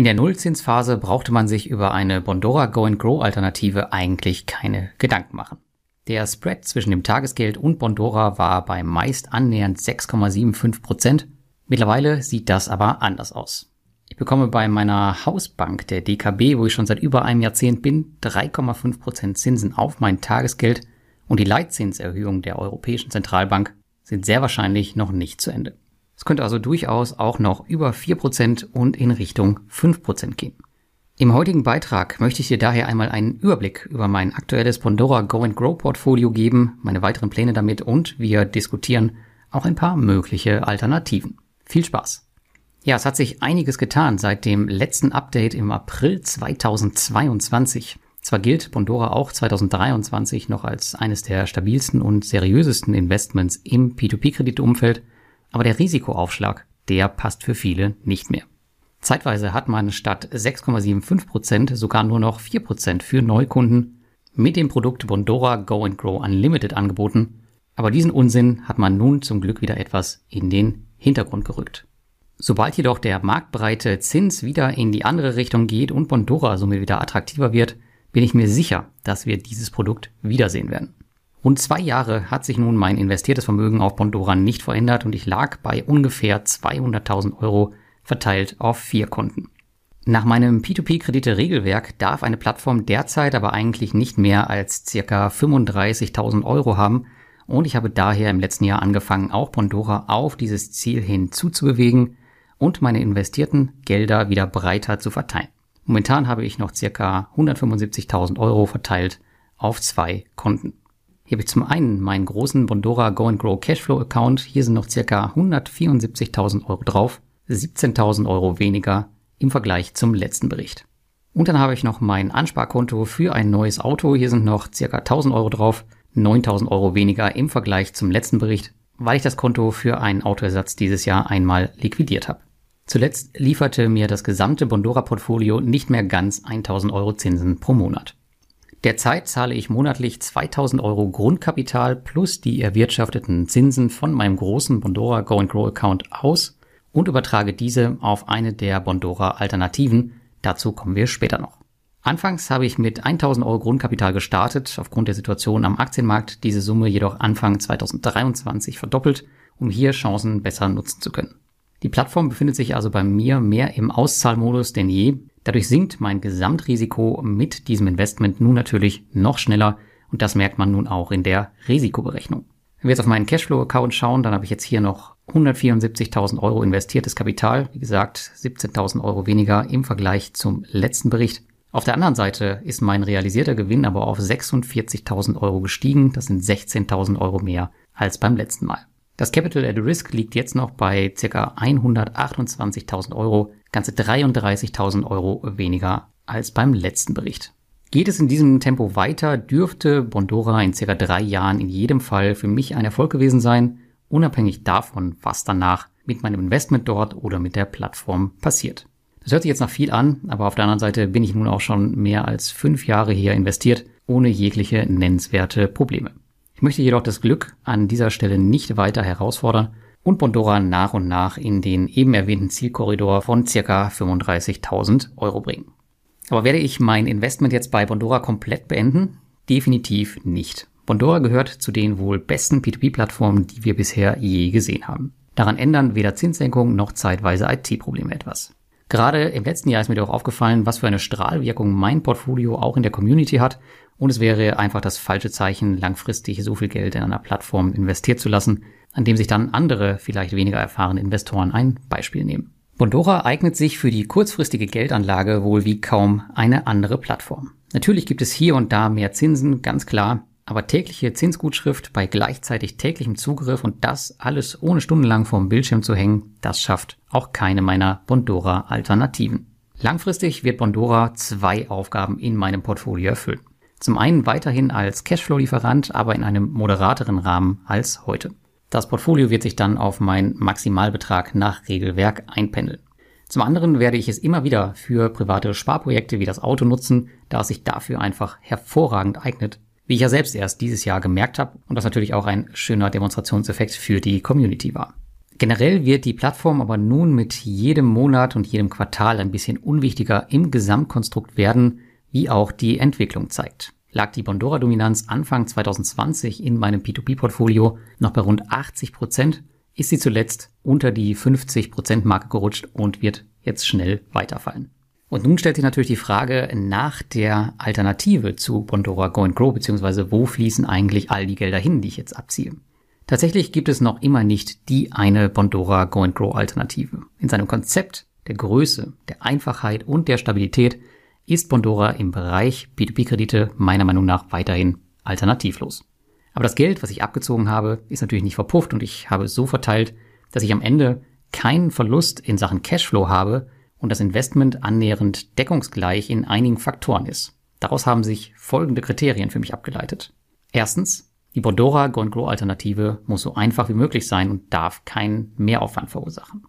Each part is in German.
In der Nullzinsphase brauchte man sich über eine Bondora Go and Grow Alternative eigentlich keine Gedanken machen. Der Spread zwischen dem Tagesgeld und Bondora war bei meist annähernd 6,75 Prozent. Mittlerweile sieht das aber anders aus. Ich bekomme bei meiner Hausbank der DKB, wo ich schon seit über einem Jahrzehnt bin, 3,5 Prozent Zinsen auf mein Tagesgeld und die Leitzinserhöhung der Europäischen Zentralbank sind sehr wahrscheinlich noch nicht zu Ende. Es könnte also durchaus auch noch über 4 Prozent und in Richtung 5 Prozent gehen. Im heutigen Beitrag möchte ich dir daher einmal einen Überblick über mein aktuelles Pandora Go and Grow Portfolio geben, meine weiteren Pläne damit und wir diskutieren auch ein paar mögliche Alternativen. Viel Spaß! Ja, es hat sich einiges getan seit dem letzten Update im April 2022. Zwar gilt Bondora auch 2023 noch als eines der stabilsten und seriösesten Investments im P2P-Kreditumfeld, aber der Risikoaufschlag, der passt für viele nicht mehr. Zeitweise hat man statt 6,75% sogar nur noch 4% für Neukunden mit dem Produkt Bondora Go and Grow Unlimited angeboten. Aber diesen Unsinn hat man nun zum Glück wieder etwas in den Hintergrund gerückt. Sobald jedoch der marktbreite Zins wieder in die andere Richtung geht und Bondora somit wieder attraktiver wird, bin ich mir sicher, dass wir dieses Produkt wiedersehen werden. Rund zwei Jahre hat sich nun mein investiertes Vermögen auf Bondora nicht verändert und ich lag bei ungefähr 200.000 Euro verteilt auf vier Konten. Nach meinem P2P-Kredite-Regelwerk darf eine Plattform derzeit aber eigentlich nicht mehr als circa 35.000 Euro haben und ich habe daher im letzten Jahr angefangen, auch Bondora auf dieses Ziel hin zuzubewegen und meine investierten Gelder wieder breiter zu verteilen. Momentan habe ich noch circa 175.000 Euro verteilt auf zwei Konten. Hier habe ich zum einen meinen großen Bondora Go and Grow Cashflow Account. Hier sind noch circa 174.000 Euro drauf 17.000 Euro weniger im Vergleich zum letzten Bericht. Und dann habe ich noch mein Ansparkonto für ein neues Auto. Hier sind noch circa 1000 Euro drauf, 9000 Euro weniger im Vergleich zum letzten Bericht, weil ich das Konto für einen Autoersatz dieses Jahr einmal liquidiert habe. Zuletzt lieferte mir das gesamte Bondora-Portfolio nicht mehr ganz 1000 Euro Zinsen pro Monat. Derzeit zahle ich monatlich 2000 Euro Grundkapital plus die erwirtschafteten Zinsen von meinem großen Bondora Go Grow Account aus und übertrage diese auf eine der Bondora Alternativen. Dazu kommen wir später noch. Anfangs habe ich mit 1000 Euro Grundkapital gestartet, aufgrund der Situation am Aktienmarkt diese Summe jedoch Anfang 2023 verdoppelt, um hier Chancen besser nutzen zu können. Die Plattform befindet sich also bei mir mehr im Auszahlmodus denn je. Dadurch sinkt mein Gesamtrisiko mit diesem Investment nun natürlich noch schneller und das merkt man nun auch in der Risikoberechnung. Wenn wir jetzt auf meinen Cashflow-Account schauen, dann habe ich jetzt hier noch 174.000 Euro investiertes Kapital. Wie gesagt, 17.000 Euro weniger im Vergleich zum letzten Bericht. Auf der anderen Seite ist mein realisierter Gewinn aber auf 46.000 Euro gestiegen. Das sind 16.000 Euro mehr als beim letzten Mal. Das Capital at Risk liegt jetzt noch bei ca. 128.000 Euro, ganze 33.000 Euro weniger als beim letzten Bericht. Geht es in diesem Tempo weiter, dürfte Bondora in circa drei Jahren in jedem Fall für mich ein Erfolg gewesen sein, unabhängig davon, was danach mit meinem Investment dort oder mit der Plattform passiert. Das hört sich jetzt nach viel an, aber auf der anderen Seite bin ich nun auch schon mehr als fünf Jahre hier investiert, ohne jegliche nennenswerte Probleme. Ich möchte jedoch das Glück an dieser Stelle nicht weiter herausfordern und Bondora nach und nach in den eben erwähnten Zielkorridor von circa 35.000 Euro bringen. Aber werde ich mein Investment jetzt bei Bondora komplett beenden? Definitiv nicht. Bondora gehört zu den wohl besten P2P-Plattformen, die wir bisher je gesehen haben. Daran ändern weder Zinssenkung noch zeitweise IT-Probleme etwas. Gerade im letzten Jahr ist mir doch aufgefallen, was für eine Strahlwirkung mein Portfolio auch in der Community hat. Und es wäre einfach das falsche Zeichen, langfristig so viel Geld in einer Plattform investiert zu lassen, an dem sich dann andere, vielleicht weniger erfahrene Investoren ein Beispiel nehmen. Bondora eignet sich für die kurzfristige Geldanlage wohl wie kaum eine andere Plattform. Natürlich gibt es hier und da mehr Zinsen, ganz klar, aber tägliche Zinsgutschrift bei gleichzeitig täglichem Zugriff und das alles ohne stundenlang vorm Bildschirm zu hängen, das schafft auch keine meiner Bondora Alternativen. Langfristig wird Bondora zwei Aufgaben in meinem Portfolio erfüllen. Zum einen weiterhin als Cashflow-Lieferant, aber in einem moderateren Rahmen als heute. Das Portfolio wird sich dann auf meinen Maximalbetrag nach Regelwerk einpendeln. Zum anderen werde ich es immer wieder für private Sparprojekte wie das Auto nutzen, da es sich dafür einfach hervorragend eignet, wie ich ja selbst erst dieses Jahr gemerkt habe und das natürlich auch ein schöner Demonstrationseffekt für die Community war. Generell wird die Plattform aber nun mit jedem Monat und jedem Quartal ein bisschen unwichtiger im Gesamtkonstrukt werden, wie auch die Entwicklung zeigt. Lag die Bondora-Dominanz Anfang 2020 in meinem P2P-Portfolio noch bei rund 80 Prozent, ist sie zuletzt unter die 50 Prozent Marke gerutscht und wird jetzt schnell weiterfallen. Und nun stellt sich natürlich die Frage nach der Alternative zu Bondora Go and Grow, beziehungsweise wo fließen eigentlich all die Gelder hin, die ich jetzt abziehe. Tatsächlich gibt es noch immer nicht die eine Bondora Go and Grow Alternative. In seinem Konzept der Größe, der Einfachheit und der Stabilität ist Bondora im Bereich P2P-Kredite meiner Meinung nach weiterhin alternativlos. Aber das Geld, was ich abgezogen habe, ist natürlich nicht verpufft und ich habe es so verteilt, dass ich am Ende keinen Verlust in Sachen Cashflow habe und das Investment annähernd deckungsgleich in einigen Faktoren ist. Daraus haben sich folgende Kriterien für mich abgeleitet. Erstens, die Bondora Go Grow Alternative muss so einfach wie möglich sein und darf keinen Mehraufwand verursachen.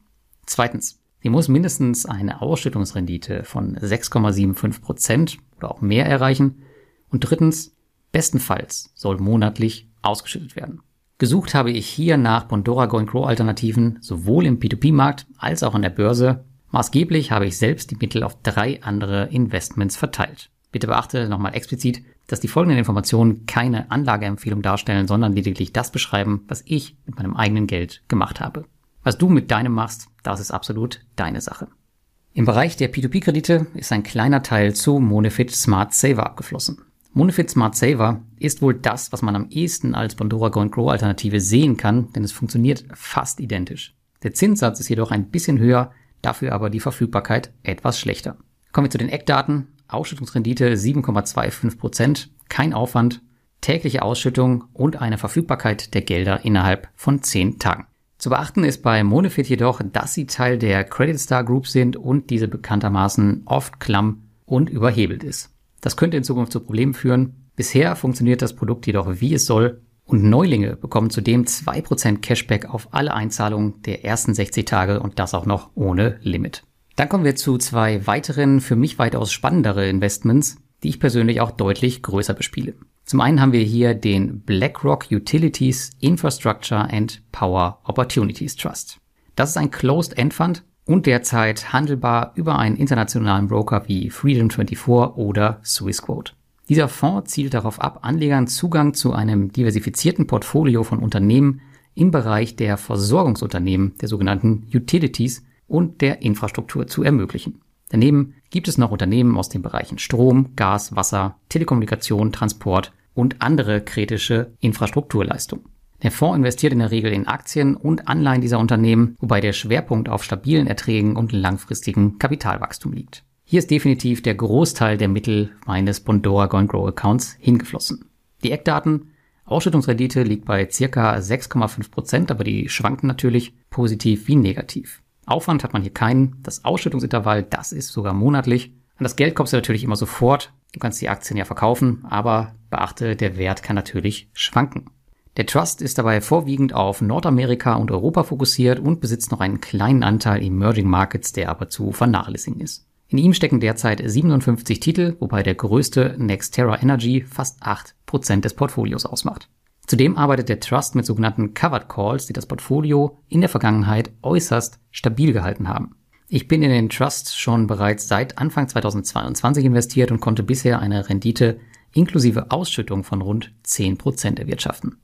Zweitens, sie muss mindestens eine Ausschüttungsrendite von 6,75 Prozent oder auch mehr erreichen. Und drittens, bestenfalls soll monatlich ausgeschüttet werden. Gesucht habe ich hier nach Bondora Go Grow Alternativen sowohl im P2P-Markt als auch an der Börse. Maßgeblich habe ich selbst die Mittel auf drei andere Investments verteilt. Bitte beachte nochmal explizit, dass die folgenden Informationen keine Anlageempfehlung darstellen, sondern lediglich das beschreiben, was ich mit meinem eigenen Geld gemacht habe. Was du mit deinem machst, das ist absolut deine Sache. Im Bereich der P2P-Kredite ist ein kleiner Teil zu Monefit Smart Saver abgeflossen. Monefit Smart Saver ist wohl das, was man am ehesten als Bondora Go Grow Alternative sehen kann, denn es funktioniert fast identisch. Der Zinssatz ist jedoch ein bisschen höher, dafür aber die Verfügbarkeit etwas schlechter. Kommen wir zu den Eckdaten. Ausschüttungsrendite 7,25 Prozent, kein Aufwand, tägliche Ausschüttung und eine Verfügbarkeit der Gelder innerhalb von 10 Tagen. Zu beachten ist bei Monefit jedoch, dass sie Teil der Credit Star Group sind und diese bekanntermaßen oft klamm und überhebelt ist. Das könnte in Zukunft zu Problemen führen. Bisher funktioniert das Produkt jedoch wie es soll und Neulinge bekommen zudem 2% Cashback auf alle Einzahlungen der ersten 60 Tage und das auch noch ohne Limit. Dann kommen wir zu zwei weiteren, für mich weitaus spannendere Investments, die ich persönlich auch deutlich größer bespiele. Zum einen haben wir hier den BlackRock Utilities Infrastructure and Power Opportunities Trust. Das ist ein Closed-End Fund und derzeit handelbar über einen internationalen Broker wie Freedom24 oder Swissquote. Dieser Fonds zielt darauf ab, Anlegern Zugang zu einem diversifizierten Portfolio von Unternehmen im Bereich der Versorgungsunternehmen, der sogenannten Utilities, und der Infrastruktur zu ermöglichen. Daneben gibt es noch Unternehmen aus den Bereichen Strom, Gas, Wasser, Telekommunikation, Transport und andere kritische Infrastrukturleistungen. Der Fonds investiert in der Regel in Aktien und Anleihen dieser Unternehmen, wobei der Schwerpunkt auf stabilen Erträgen und langfristigen Kapitalwachstum liegt. Hier ist definitiv der Großteil der Mittel meines Bondora Go Grow Accounts hingeflossen. Die Eckdaten Ausschüttungsrendite liegt bei circa 6,5%, Prozent, aber die schwanken natürlich positiv wie negativ. Aufwand hat man hier keinen. Das Ausschüttungsintervall, das ist sogar monatlich. An das Geld kommst du natürlich immer sofort. Du kannst die Aktien ja verkaufen, aber beachte, der Wert kann natürlich schwanken. Der Trust ist dabei vorwiegend auf Nordamerika und Europa fokussiert und besitzt noch einen kleinen Anteil Emerging Markets, der aber zu vernachlässigen ist. In ihm stecken derzeit 57 Titel, wobei der größte Nextera Energy fast 8% des Portfolios ausmacht. Zudem arbeitet der Trust mit sogenannten Covered Calls, die das Portfolio in der Vergangenheit äußerst stabil gehalten haben. Ich bin in den Trust schon bereits seit Anfang 2022 investiert und konnte bisher eine Rendite inklusive Ausschüttung von rund 10% erwirtschaften.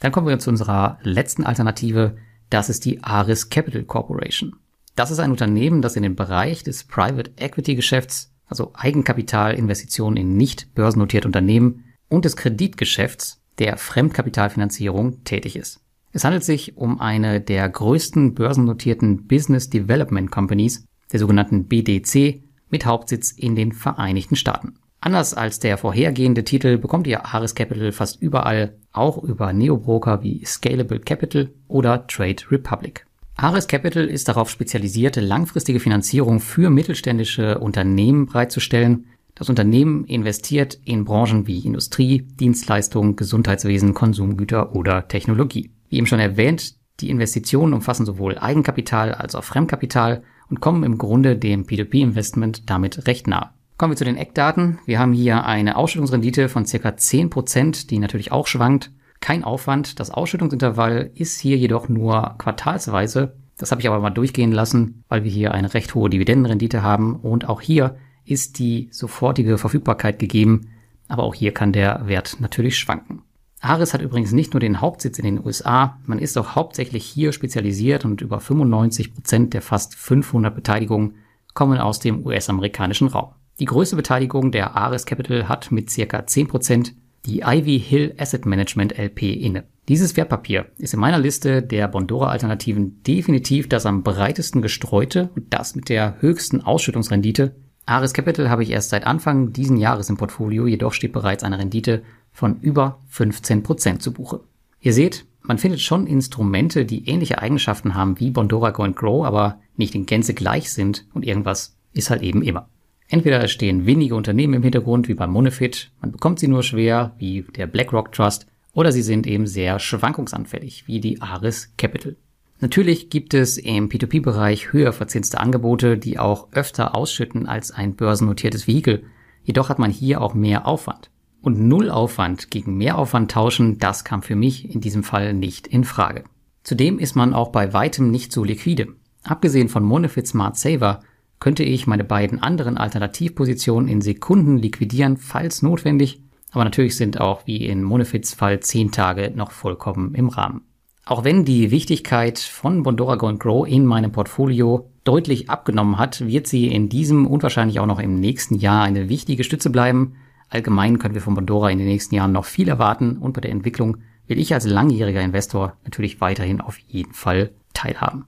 Dann kommen wir zu unserer letzten Alternative. Das ist die Aris Capital Corporation. Das ist ein Unternehmen, das in den Bereich des Private Equity Geschäfts, also Eigenkapitalinvestitionen in nicht börsennotierte Unternehmen und des Kreditgeschäfts der Fremdkapitalfinanzierung tätig ist. Es handelt sich um eine der größten börsennotierten Business Development Companies, der sogenannten BDC, mit Hauptsitz in den Vereinigten Staaten. Anders als der vorhergehende Titel bekommt ihr Ares Capital fast überall, auch über Neobroker wie Scalable Capital oder Trade Republic. Ares Capital ist darauf spezialisiert, langfristige Finanzierung für mittelständische Unternehmen bereitzustellen das Unternehmen investiert in Branchen wie Industrie, Dienstleistungen, Gesundheitswesen, Konsumgüter oder Technologie. Wie eben schon erwähnt, die Investitionen umfassen sowohl Eigenkapital als auch Fremdkapital und kommen im Grunde dem P2P-Investment damit recht nah. Kommen wir zu den Eckdaten. Wir haben hier eine Ausschüttungsrendite von circa 10%, die natürlich auch schwankt. kein Aufwand. Das Ausschüttungsintervall ist hier jedoch nur quartalsweise. Das habe ich aber mal durchgehen lassen, weil wir hier eine recht hohe Dividendenrendite haben und auch hier ist die sofortige Verfügbarkeit gegeben, aber auch hier kann der Wert natürlich schwanken. Ares hat übrigens nicht nur den Hauptsitz in den USA, man ist auch hauptsächlich hier spezialisiert und über 95 Prozent der fast 500 Beteiligungen kommen aus dem US-amerikanischen Raum. Die größte Beteiligung der Ares Capital hat mit circa 10% die Ivy Hill Asset Management LP inne. Dieses Wertpapier ist in meiner Liste der Bondora-Alternativen definitiv das am breitesten gestreute und das mit der höchsten Ausschüttungsrendite. Ares Capital habe ich erst seit Anfang diesen Jahres im Portfolio, jedoch steht bereits eine Rendite von über 15% zu Buche. Ihr seht, man findet schon Instrumente, die ähnliche Eigenschaften haben wie Bondora Go Grow, aber nicht in Gänze gleich sind und irgendwas ist halt eben immer. Entweder stehen wenige Unternehmen im Hintergrund wie beim Monefit, man bekommt sie nur schwer wie der BlackRock Trust, oder sie sind eben sehr schwankungsanfällig wie die Aris Capital. Natürlich gibt es im P2P-Bereich höher verzinste Angebote, die auch öfter ausschütten als ein börsennotiertes Vehikel. Jedoch hat man hier auch mehr Aufwand. Und Nullaufwand gegen Mehraufwand tauschen, das kam für mich in diesem Fall nicht in Frage. Zudem ist man auch bei weitem nicht so liquide. Abgesehen von Monefit Smart Saver könnte ich meine beiden anderen Alternativpositionen in Sekunden liquidieren, falls notwendig. Aber natürlich sind auch wie in Monefits Fall 10 Tage noch vollkommen im Rahmen. Auch wenn die Wichtigkeit von Bondora Go Grow in meinem Portfolio deutlich abgenommen hat, wird sie in diesem und wahrscheinlich auch noch im nächsten Jahr eine wichtige Stütze bleiben. Allgemein können wir von Bondora in den nächsten Jahren noch viel erwarten und bei der Entwicklung will ich als langjähriger Investor natürlich weiterhin auf jeden Fall teilhaben.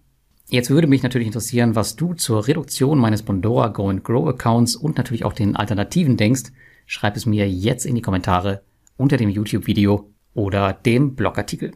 Jetzt würde mich natürlich interessieren, was du zur Reduktion meines Bondora Go Grow Accounts und natürlich auch den Alternativen denkst. Schreib es mir jetzt in die Kommentare unter dem YouTube-Video oder dem Blogartikel.